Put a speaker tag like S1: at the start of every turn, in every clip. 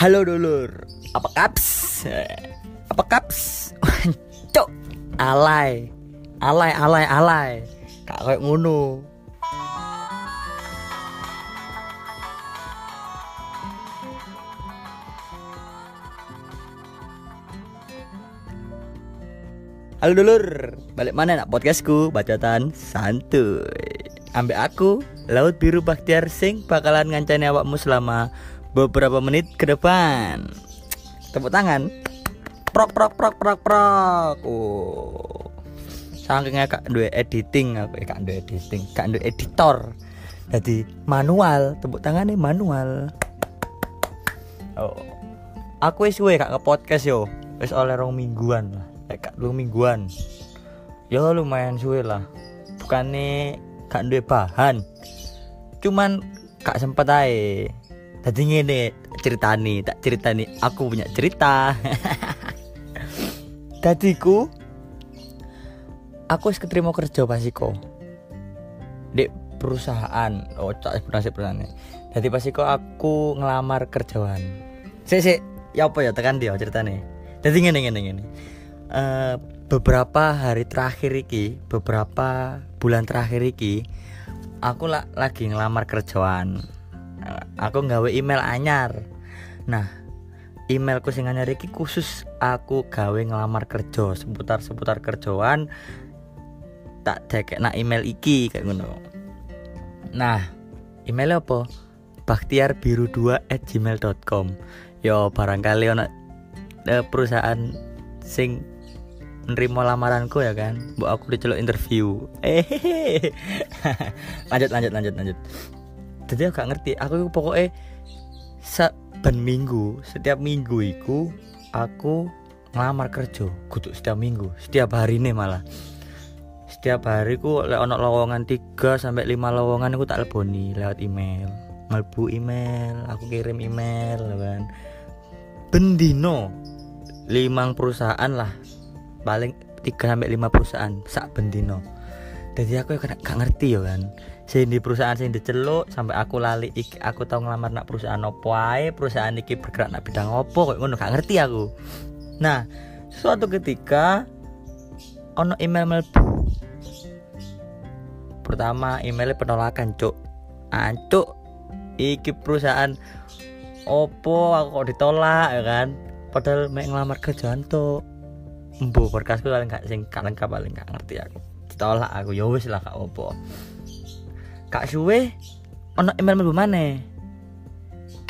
S1: Halo dulur, apa kaps? Apa kaps? Cok, alay, alay, alay, alay. Kak kayak ngono. Halo dulur, balik mana nak podcastku Bacotan santuy Ambek aku, Laut Biru Baktiar Sing bakalan ngancani awakmu selama beberapa menit ke depan. Tepuk tangan. Prok prok prok prok prok. Oh. Saking kak dua editing aku eh, kak dua editing kak dua editor. Jadi manual tepuk tangan nih manual. Oh. Aku wis kak ke podcast yo. Wis oleh rong mingguan lah. Kayak lu mingguan. Ya lumayan suwe lah. Bukannya gak duwe bahan. Cuman gak sempet aja tadi ngene ceritani tak ceritani. Aku punya cerita. Tadiku aku wis keterima kerja pasiko. Di perusahaan oh cak sebenarnya perusahaan jadi pasiko aku ngelamar kerjaan. Sih sih ya apa ya tekan dia ceritanya jadi ngene ngene ngene. Uh, beberapa hari terakhir iki beberapa bulan terakhir iki aku la lagi ngelamar kerjaan aku nggawe email anyar. Nah emailku sing anyar iki khusus aku gawe ngelamar kerja seputar seputar kerjaan tak cek nak email iki kayak ngono. Nah email apa? baktiar biru 2 at gmail.com yo barangkali ono uh, perusahaan sing nerima lamaranku ya kan? Bu aku diceluk interview. Eh lanjut lanjut lanjut lanjut jadi aku gak ngerti. Aku pokoknya saben minggu setiap minggu iku aku ngelamar kerja kudu setiap minggu setiap hari nih malah. Setiap hari ku lewat ono lowongan 3 sampai 5 lowongan aku tak leboni lewat email. Melbu email aku kirim email kan. Bendino limang perusahaan lah. Paling 3 sampai 5 perusahaan sak bendino jadi aku ya gak ngerti ya kan sing di perusahaan sing diceluk sampai aku lali iki aku tau ngelamar nak perusahaan opo ae perusahaan iki bergerak nak bidang opo kok ngono gak ngerti aku. Nah suatu ketika ono email melbu pertama emailnya penolakan cuk. Ancuk iki perusahaan opo aku kok ditolak ya kan? Padahal mek ngelamar kerjaan tuh embu berkasku paling gak sing gak lengkap paling gak ngerti aku. Ditolak aku ya wis lah kak opo kak suwe ono email mlebu mana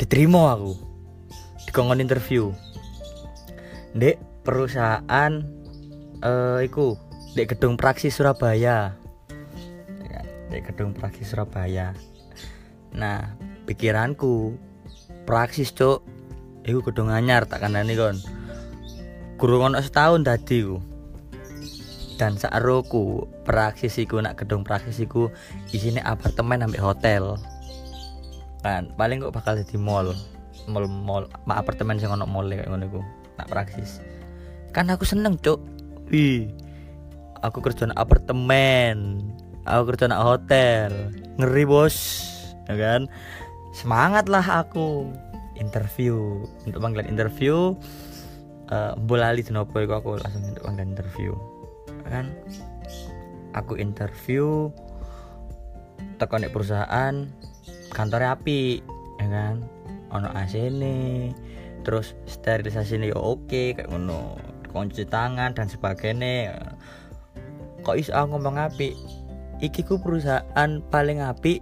S1: diterima aku. Dikongkon interview. Dek perusahaan eh iku dek gedung praksi Surabaya. Dek gedung praksi Surabaya. Nah pikiranku praksis cok iku gedung anyar tak kandani kon kurang ono setahun tadi ku. Dan praksisiku nak gedung praksisiku isinya apartemen sampai hotel. Kan paling kok bakal jadi mall. Mall mall mak apartemen sing ono mall kayak ngono iku nak praksis. Kan aku seneng cuk. Wih aku kerja nak apartemen. Aku kerja nak hotel. Ngeri bos. Ya kan? Semangat lah aku. Interview. Untuk panggilan interview uh, bolali denopo iku aku langsung untuk panggilan interview. Kan aku interview tekan perusahaan kantornya api ya kan? Ono AC ini terus sterilisasi ini oke kayak ngono. Kunci tangan dan sebagainya. Kok iso aku ngomong api? Iki ku perusahaan paling api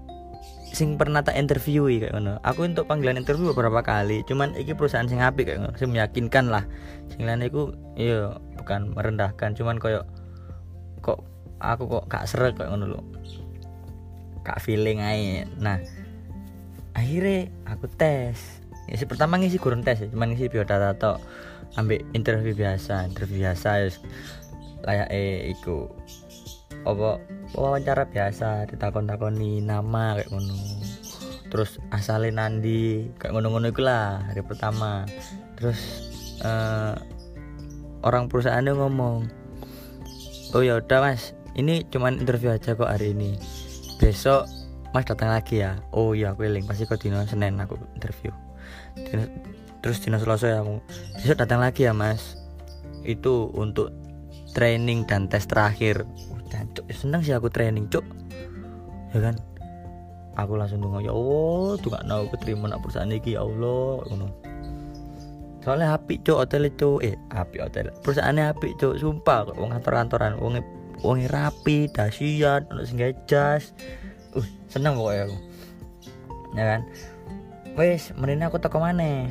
S1: sing pernah tak interview kayak ngono. Aku untuk panggilan interview beberapa kali, cuman iki perusahaan sing apik kayak ngono, sing meyakinkan lah. Sing lain iya bukan merendahkan, cuman koyo kok aku kok gak seret kayak ngono lho. Kak feeling aja. Nah, akhirnya aku tes. Ya, si pertama ngisi kurang tes, ya. cuman ngisi biodata tok. Ambil interview biasa, interview biasa ya layak eh iku apa wawancara biasa ditakon-takoni nama kayak ngono terus asalin nandi kayak ngono-ngono itu lah hari pertama terus uh, orang perusahaannya ngomong oh ya udah mas ini cuman interview aja kok hari ini. Besok mas datang lagi ya. Oh iya aku link pasti kok dino senin aku interview. Terus terus dino selasa ya aku. Besok datang lagi ya mas. Itu untuk training dan tes terakhir. Dan cuk seneng sih aku training cuk. Ya kan? Aku langsung tunggu ya Allah tuh gak mau keterima nak perusahaan ini ya Allah soalnya api cuk hotel itu. Eh api hotel. Perusahaannya api cuk sumpah kok kantor-kantoran wong wong rapi dasian ono sing jas uh seneng pokoknya aku. Ya kan? Wes menina aku teko mana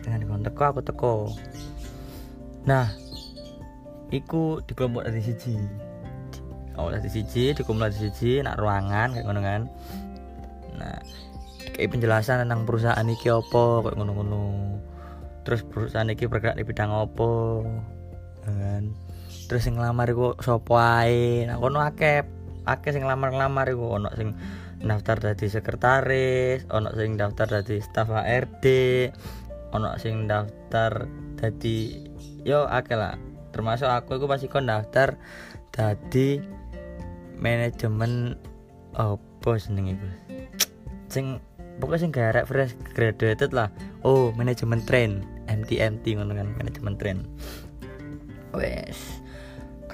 S1: dengan kon teko aku teko. Nah iku di kelompok dari siji. Oh dari siji di kelompok dari siji nak ruangan kayak ngono kan. Nah kayak penjelasan tentang perusahaan iki opo kayak ngono-ngono. Terus perusahaan iki bergerak di bidang opo terus sing ngelamar iku sapa ae? Nah kono akeh akeh sing ngelamar-ngelamar iku. Ono sing daftar dadi sekretaris ono sing daftar dadi staf HRD ono sing daftar dadi yo akeh lah. Termasuk aku itu pasti kon daftar dadi manajemen apa seneng iku? Sing pokoknya sing garek fresh graduated lah. Oh manajemen train MTMT ngono kan manajemen train. Wes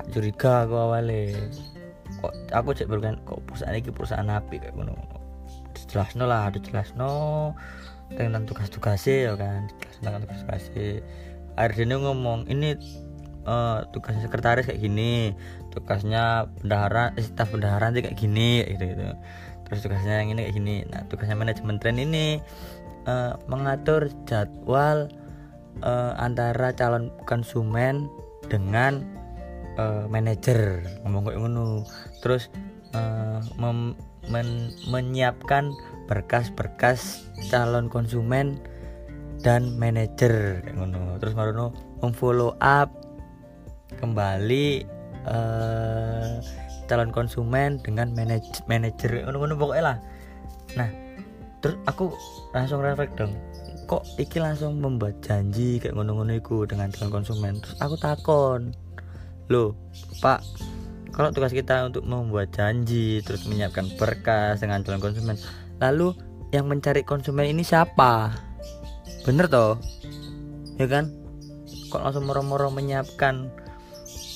S1: curiga aku awalnya kok aku cek baru kan kok perusahaan ini perusahaan api kayak ngono. Jelas no lah ada jelas no tentang tugas-tugasnya ya kan. Tentang tugas-tugasnya. Akhirnya ngomong ini uh, tugasnya sekretaris kayak gini. Tugasnya bendahara eh, staf bendahara nanti kayak gini gitu gitu. Terus tugasnya yang ini kayak gini. Nah tugasnya manajemen tren ini uh, mengatur jadwal uh, antara calon konsumen dengan uh, manajer ngomong kayak ngono. Terus uh, mem, men, menyiapkan berkas-berkas calon konsumen dan manajer kayak ngono. Terus baru memfollow up kembali uh, calon konsumen dengan manajer manajer ngono pokoknya lah. Nah terus aku langsung refleks dong kok iki langsung membuat janji kayak ngono-ngono iku dengan calon konsumen? Terus aku takon loh pak kalau tugas kita untuk membuat janji terus menyiapkan berkas dengan calon konsumen lalu yang mencari konsumen ini siapa? Bener toh? Ya kan? Kok langsung moro-moro menyiapkan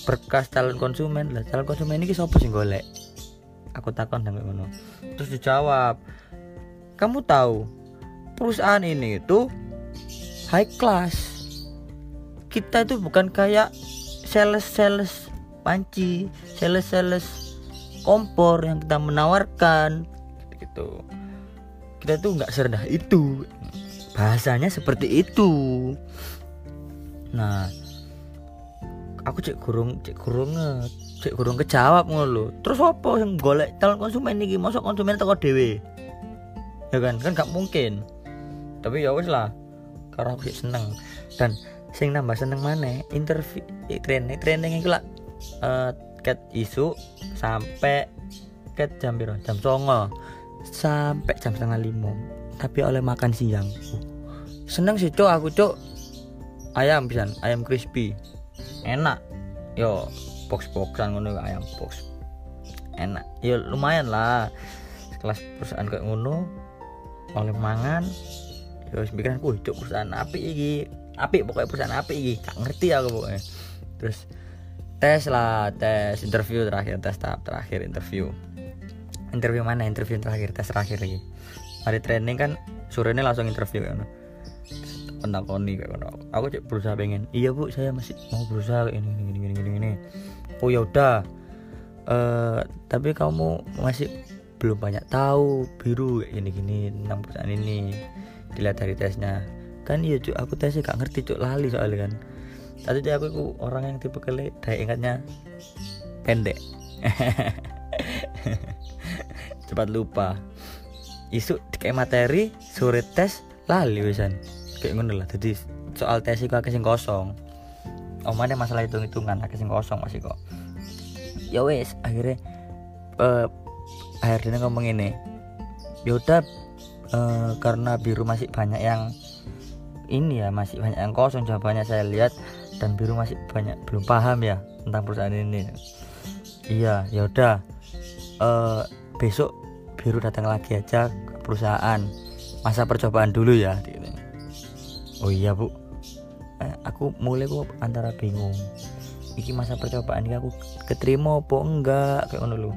S1: berkas calon konsumen? Lah calon konsumen ini siapa sih golek? Aku takon sampai ngono. Terus dijawab kamu tahu perusahaan ini itu high class. Kita itu bukan kayak sales sales panci sales sales kompor yang kita menawarkan. Gitu. Kita tuh nggak serendah itu. Bahasanya seperti itu. Nah aku cek kurung cek kurung cek kurung kejawab ngono terus apa yang golek calon konsumen nih masuk konsumen toko dewe ya kan? Kan gak mungkin. Tapi ya wes lah. Karena aku seneng. Dan sing nambah seneng mana interview training training itu lah uh, ket isu sampai ket jam biru jam songo. Sampai jam setengah lima tapi oleh makan siang. Seneng sih cok aku cok ayam pisan ayam crispy. Enak. Yo box boxan ngono ayam box. Enak. Yo lumayan lah. Kelas perusahaan kayak ngono oleh mangan yo pikiran wih cuk perusahaan api iki. Api pokoknya perusahaan api iki. Gak ngerti aku pokoknya. Terus tes lah tes interview terakhir tes tahap terakhir interview. Interview mana? Interview terakhir tes terakhir lagi. Hari training kan sore ini langsung interview kan? Pentakoni kayak aku cek berusaha pengen. Iya bu saya masih mau berusaha ini ini ini ini ini oh ya udah. Uh, tapi kamu masih belum banyak tahu biru ini gini tentang perusahaan ini dilihat dari tesnya. Kan iya cuk aku tesnya gak ngerti cuk lali soalnya kan. Tadi aku, aku orang yang tipe kali daya ingatnya pendek. Cepat lupa. Isu kayak materi sore tes lali wisan kayak ngono lah jadi soal tes itu akeh sing kosong. Omane masalah hitung hitungan akeh sing kosong masih kok. Ya wes akhirnya uh, akhirnya ngomong ini yaudah uh, karena biru masih banyak yang ini ya masih banyak yang kosong jawabannya saya lihat dan biru masih banyak belum paham ya tentang perusahaan ini. Iya yaudah uh, besok biru datang lagi aja ke perusahaan. Masa percobaan dulu ya oh iya bu. Eh, aku mulai kok antara bingung. Iki masa percobaan ini aku keterima apa enggak kayak ngono lho.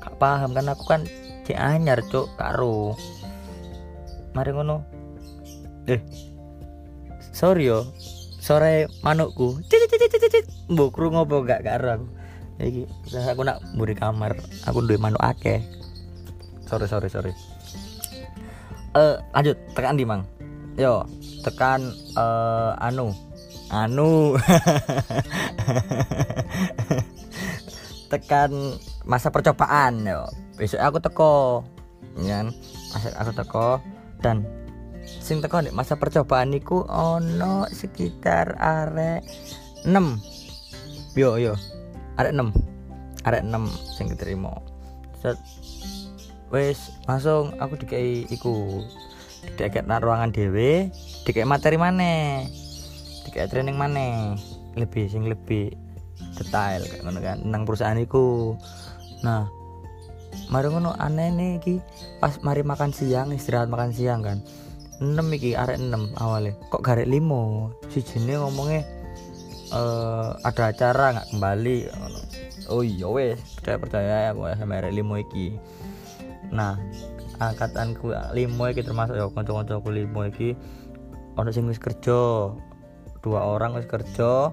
S1: Gak paham kan aku kan cek cuk karo mari ngono. Eh sorry yo. Sore manukku. Mbok krungu apa gak karo aku. Iki aku nak muri kamar. Aku duwe manuk akeh. Sorry sorry sorry. Uh, lanjut. Tekan di mang? Yo tekan uh, anu. Anu. Tekan masa percobaan yo. Besok aku teko. Ya aku teko dan sing teko nih masa percobaan niku ono sekitar arek 6 yo yo. Arek 6 arek 6 sing diterima set wes langsung aku dikai iku. Dikai ruangan dewe dikai materi mana dikai training mana lebih sing lebih detail kayak ngono kan tentang perusahaan iku nah mari ngono aneh nih ki pas mari makan siang istirahat makan siang kan. 6 iki arek 6 awalnya. Kok garek limo? Si jenis ngomongnya uh, ada acara nggak kembali. Oh iya wes percaya percaya ya gue sama arek limo iki. Nah angkatanku limo iki termasuk ya kanca-kancaku limo iki ono sing wis kerja dua orang wis kerja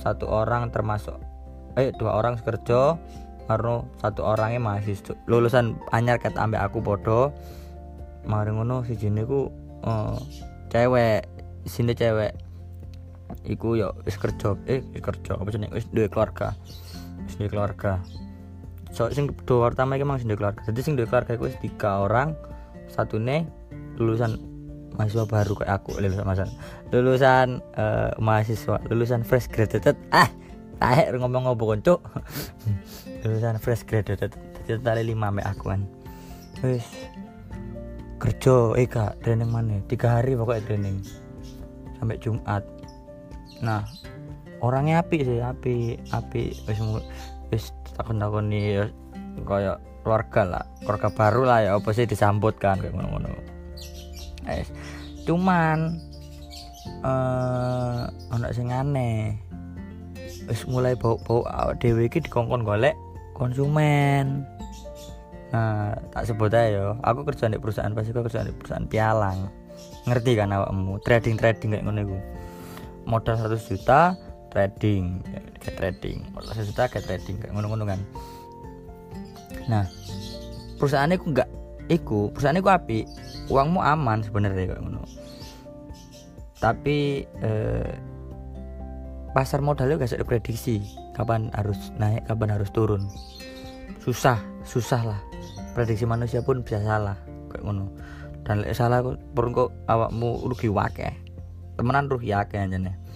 S1: satu orang termasuk eh dua orang kerja karo satu orangnya mahasiswa lulusan anyar kata ambek aku bodoh mari ngono si ku uh, cewek sini cewek. Iku yo wis kerja eh kerja apa sih wis duwe keluarga wis duwe keluarga. So sing dua pertama iki mang sing duwe keluarga. Jadi sing duwe keluarga iku wis tiga orang. Satu nih lulusan mahasiswa baru kayak aku lulusan mahasiswa lulusan uh, mahasiswa lulusan fresh graduated. Ah tahe ngomong ngomong cuk. Lulusan fresh graduated jadi tali lima mek aku kan wis. Kerja eh kak training mana? Tiga hari pokoknya training. Sampai Jumat. Nah orangnya api sih api api wis wis takon takon nih kayak keluarga lah. Keluarga baru lah ya apa sih disambut kan kayak ngono ngono cuman eh uh, anak sing aneh wis mulai bau bau awak dewi iki dikongkon golek konsumen. Nah tak sebut aja yo. Aku kerja di perusahaan pasti aku kerja di perusahaan pialang. Ngerti kan awakmu? Trading trading kayak ngono iku. Modal 100 juta trading kayak trading. Modal 100 juta kayak trading kayak ngono-ngono kan. Nah perusahaan aku enggak iku perusahaan aku api. Uangmu aman sebenarnya kayak ngono. Tapi eh, pasar modalnya gak bisa diprediksi kapan harus naik kapan harus turun. Susah susah lah. Prediksi manusia pun bisa salah kayak ngono. Dan lek salah pun kok awakmu rugi wakeh. Temenan rugi akeh anjane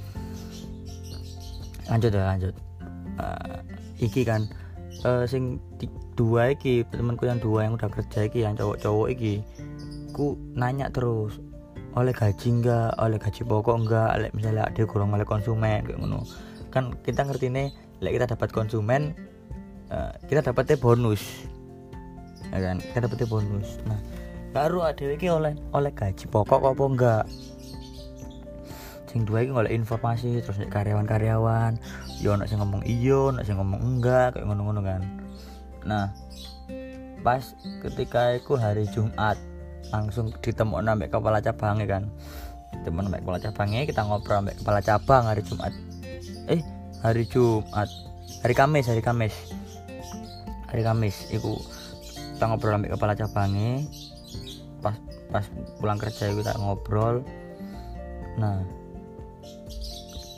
S1: lanjut ya lanjut. Uh, iki kan uh, sing dua iki temanku yang dua yang udah kerja iki yang cowok-cowok iki ku nanya terus oleh gaji enggak oleh gaji pokok enggak oleh misalnya dia kurang oleh konsumen kayak ngono. Kan kita ngerti nih lek kita dapat konsumen uh, kita dapatnya bonus. Ya kan? Kita dapatnya bonus. Nah baru ada lagi oleh oleh gaji pokok apa enggak? Sing dua oleh informasi terus karyawan-karyawan yo nak sing ngomong iyo nak sing ngomong enggak kayak ngono-ngono kan. Nah pas ketika aku hari Jumat langsung ditemu nambah kepala cabangnya kan. Teman nambah kepala cabangnya kita ngobrol nambah kepala cabang hari Jumat. Eh hari Jumat. Hari Kamis hari Kamis. Hari Kamis iku kita ngobrol nambah kepala cabangnya. Pas pas pulang kerja kita ngobrol. Nah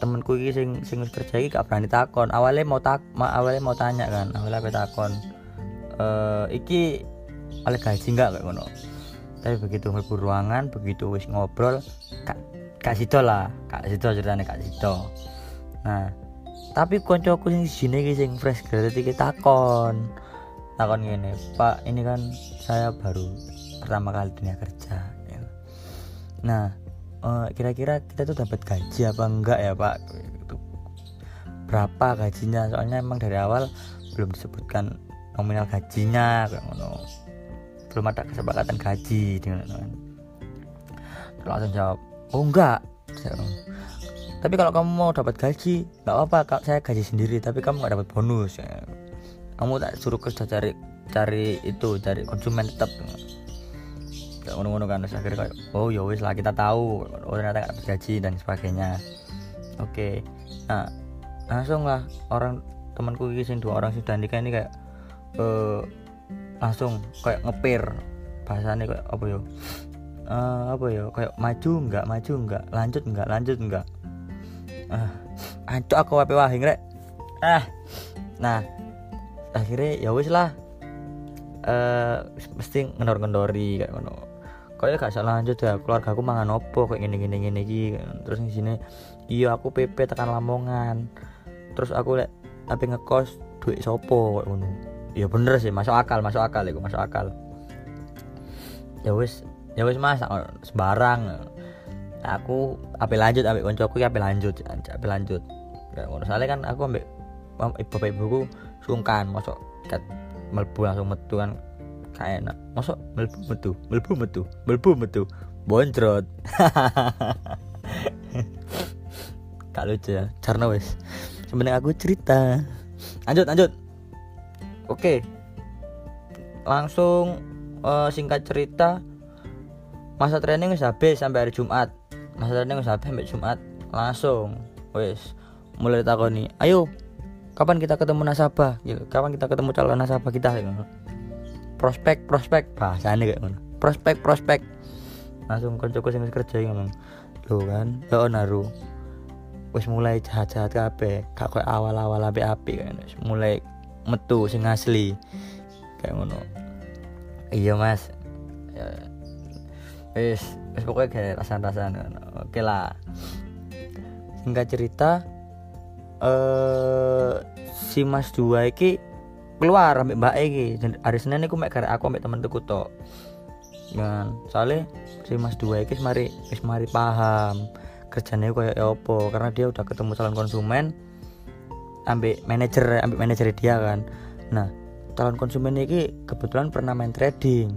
S1: temenku ini sing sing kerja ini gak berani takon. Awalnya mau tak ma, awalnya mau tanya kan. Awalnya aku takon e, iki oleh gaji enggak? Kayak ngono tapi begitu mlebu ruangan begitu wis ngobrol kak kak Sito lah kak Sito ceritanya kak Sito nah tapi koncoku sing sini iki sing fresh graduate iki takon. Takon gini pak ini kan saya baru pertama kali dunia kerja. Ya. nah eh, kira-kira kita tuh dapat gaji apa enggak ya pak? Berapa gajinya? Soalnya emang dari awal belum disebutkan nominal gajinya kayak ngono belum ada kesepakatan gaji dengan kan langsung jawab oh enggak. Tapi kalau kamu mau dapat gaji nggak apa-apa saya gaji sendiri tapi kamu nggak dapat bonus. Ya. kamu tak suruh kerja cari cari itu cari konsumen tetap. Kayak ngono-ngono kan terus akhirnya kayak oh ya wis lah kita tahu. Oh ternyata gak dapat gaji dan sebagainya. Oke. Nah langsung lah orang temanku ini dua orang sudah nikah ini kayak uh, langsung kayak ngepir. Bahasanya kayak apa yo? Uh, apa ya kayak maju enggak maju enggak lanjut enggak lanjut enggak ah ancok aku wape wahing rek ah nah akhirnya ya wis lah. Eh uh, mesti ngendor-ngendori kayak ngono. Kayak gak salah lanjut ya? Keluarga aku mangan opo kayak gini gini gini gini terus di sini iya aku PP tekan Lamongan. Terus aku lek tapi ngekos duit sopo kayak ngono iya bener sih masuk akal masuk akal itu masuk akal. Ya wis ya wis mas sembarang aku apa lanjut ambil koncoku ya apa lanjut apa lanjut. Ya ngono soalnya kan aku ambil bapak ibuku sungkan masuk kat melbu langsung metu kan kayak enak. Masuk melbu metu melbu metu melbu metu. Boncrot kak lucu ya karena wes sebenarnya aku cerita. Lanjut lanjut oke. Langsung uh, singkat cerita masa training wis habis sampai hari Jumat. Masa training wis habis sampai Jumat. Langsung wis mulai takoni ayo kapan kita ketemu nasabah? Gitu. Kapan kita ketemu calon nasabah kita? Gitu. prospek prospek. Bahasanya kayak mana prospek prospek. Langsung koncoku sing kerja ngomong lo kan lo naru wis mulai jahat-jahat kabeh koyo awal-awal api-api kan mulai metu sing asli. Kayak ngono. Iya mas. Ya, wis pokoknya kayak rasan-rasan oke lah. Singkat cerita eh si Mas dua iki keluar ambek Mbak iki. Hari Senin iku mek aku ambek temen-temenku tok. Kan? Soalnya si Mas dua iki mari wis mari paham kerjanya kayak opo. Karena dia udah ketemu calon konsumen ambek manajer ambek manajer dia kan. Nah calon konsumen ini kebetulan pernah main trading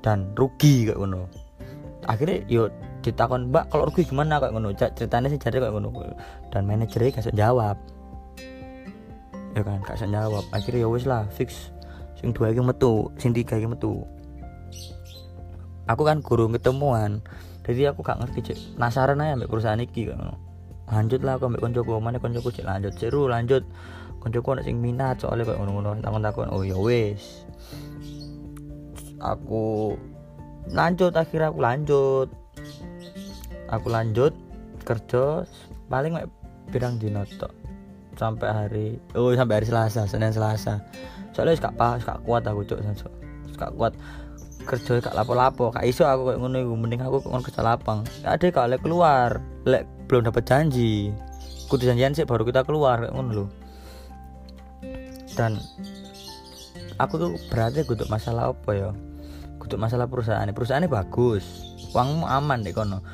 S1: dan rugi kayak ngono. Akhirnya yo ditakon mbak kalau rugi gimana? kayak ngono. Ceritanya sih jadi kayak ngono. Dan manajernya kasih jawab. Ya kan kasih jawab. Akhirnya ya wis lah fix. Sing dua lagi metu sing tiga lagi metu. Aku kan guru ketemuan jadi aku gak ngerti cek penasaran aja ambil perusahaan iki kan lanjut lah aku ambil koncoku. Mana koncoku cek lanjut. Seru lanjut. Koncoku ada sing minat soalnya kayak ngono-ngono. Takon takon oh ya wis. Aku lanjut akhirnya aku lanjut. Aku lanjut kerja paling pirang dino tok. Sampai hari oh sampai hari Selasa Senin Selasa. Soalnya gak pas gak kuat aku cok gak kuat kerja gak lapo-lapo. Gak iso aku kayak ngono mending aku kon kerja lapang. Gak ada kalau keluar. Lek belum dapat janji kudu janjian sih baru kita keluar kayak ngono loh dan aku tuh berarti untuk masalah apa ya? Untuk masalah perusahaan. Perusahaannya bagus uangmu aman deh kono.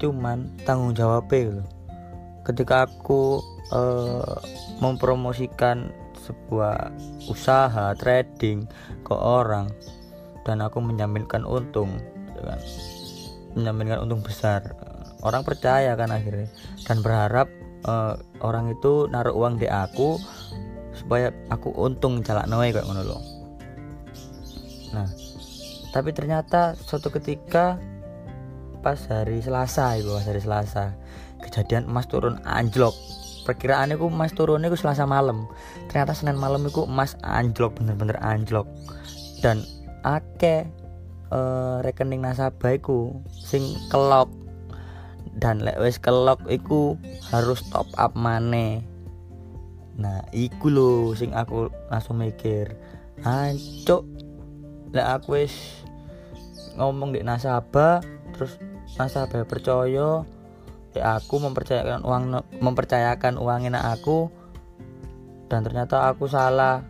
S1: Cuman tanggung jawabnya loh ketika aku uh, mempromosikan sebuah usaha trading ke orang dan aku menjaminkan untung gitu kan. Menjaminkan untung besar. Orang percaya kan akhirnya. Dan berharap uh, orang itu naruh uang di aku supaya aku untung jalak noe kayak ngono loh nah tapi ternyata suatu ketika pas hari Selasa ibu pas hari Selasa kejadian emas turun anjlok. Perkiraan itu emas turunnya itu Selasa malam. Ternyata Senin malam itu emas anjlok bener-bener anjlok. Dan ake uh, rekening nasabah iku sing kelok. Dan lek wis kelok iku harus top up mana nah iku lo sing aku langsung mikir ancuk lek aku wis ngomong di nasabah terus nasabah percaya di aku mempercayakan uang mempercayakan uangnya aku dan ternyata aku salah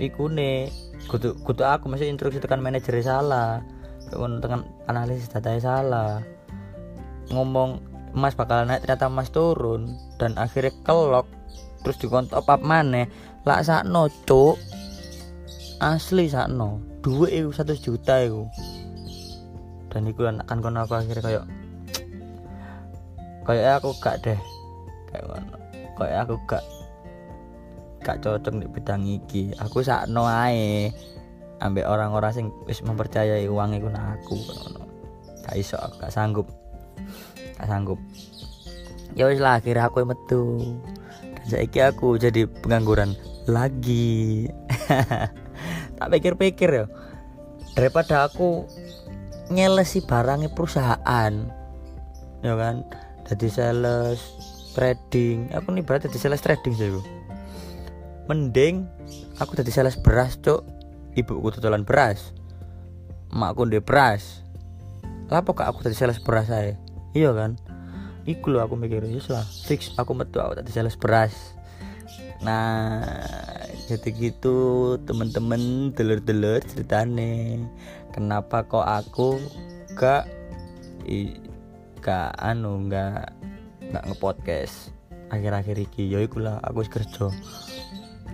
S1: iku nih kudu kudu aku masih instruksi tekan manajer salah. Tekan analisis data salah. Ngomong emas bakal naik ternyata emas turun. Dan akhirnya kelok terus dikontop apa mana lah saat no cuk. Asli saat no dua itu satu juta itu dan itu kan kono aku akhirnya kayak kayak aku gak deh kayak kayak aku gak gak cocok di bidang iki. Aku sakno ae. Ambek orang-orang sing wis mempercayai uang iku aku ngono. Gak iso aku gak sanggup. Gak sanggup. Ya wis lah akhirnya aku metu. Dan saiki aku jadi pengangguran lagi. Tak pikir-pikir ya. Daripada aku nyelesi barangnya perusahaan ya kan? Jadi sales trading. Aku nih berarti jadi sales trading sih mending aku jadi sales beras cok ibuku tutulan beras. Makku di beras. Apa kak aku jadi sales beras saya iya kan? Iku lo aku mikir ya lah fix aku metu aku tadi sales beras. Nah jadi gitu temen-temen telur-telur ceritane. Kenapa kok aku gak i, gak anu gak gak ngepodcast? Akhir-akhir iki ya iku lah aku kerja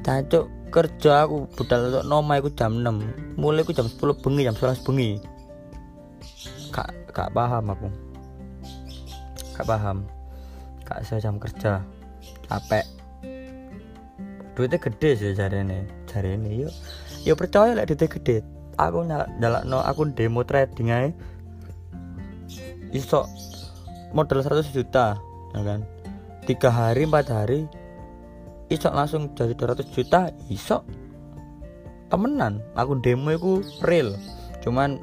S1: cancuk kerja aku budal untuk noma aku jam 6 mulai aku jam 10 bengi jam 11 bengi. Kak kak paham aku. Gak paham. Gak jam kerja. Capek. Duitnya gede sih cari ini cari ini yuk yuk percaya lah duitnya gede. Aku nyala nyala no aku demo trading aja iso modal 100 juta ya kan? Tiga hari empat hari iso langsung jadi 200 juta iso temenan. Aku demo itu real. Cuman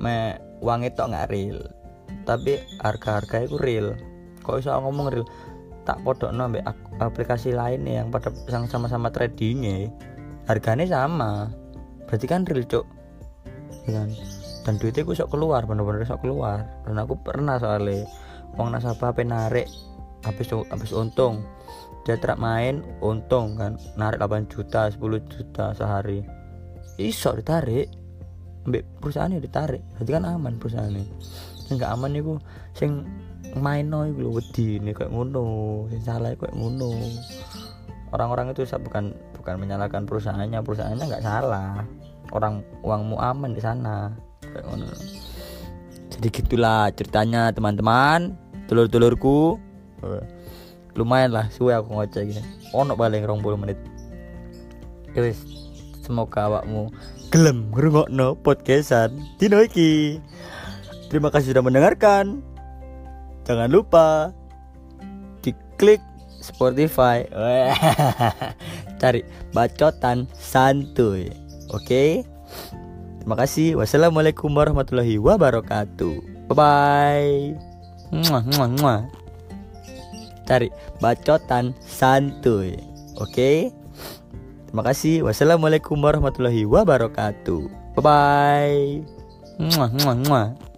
S1: me uang itu nggak real. Tapi harga-harga itu real. Kok bisa ngomong real? Tak podok ambek aplikasi lain yang pada yang sama-sama tradingnya. Harganya sama. Berarti kan real cok ya kan? Dan duitnya gue sok keluar bener-bener sok keluar. Dan aku pernah soalnya uang nasabah apa narik habis habis untung dia terak main untung kan. Narik 8 juta 10 juta sehari. Iso ditarik. Ambil perusahaannya ditarik. Berarti kan aman perusahaannya sing gak aman iku sing main no iku wedi nih kayak ngono sing salah kayak ngono. Orang-orang itu bukan bukan menyalahkan perusahaannya. Perusahaannya nggak salah. Orang uangmu aman di sana. Kayak ngono. Jadi gitulah ceritanya teman-teman. Telur-telurku lumayan lah suwe aku ngoceh gini ono paling rong puluh menit Yowis, semoga awakmu gelem ngrungokno podcastan dino iki Terima kasih sudah mendengarkan. Jangan lupa diklik Spotify. Cari bacotan santuy. Oke. Terima kasih. Wassalamualaikum warahmatullahi wabarakatuh. Bye bye. Cari bacotan santuy. Oke. Terima kasih. Wassalamualaikum warahmatullahi wabarakatuh. Bye bye. Muah, muah.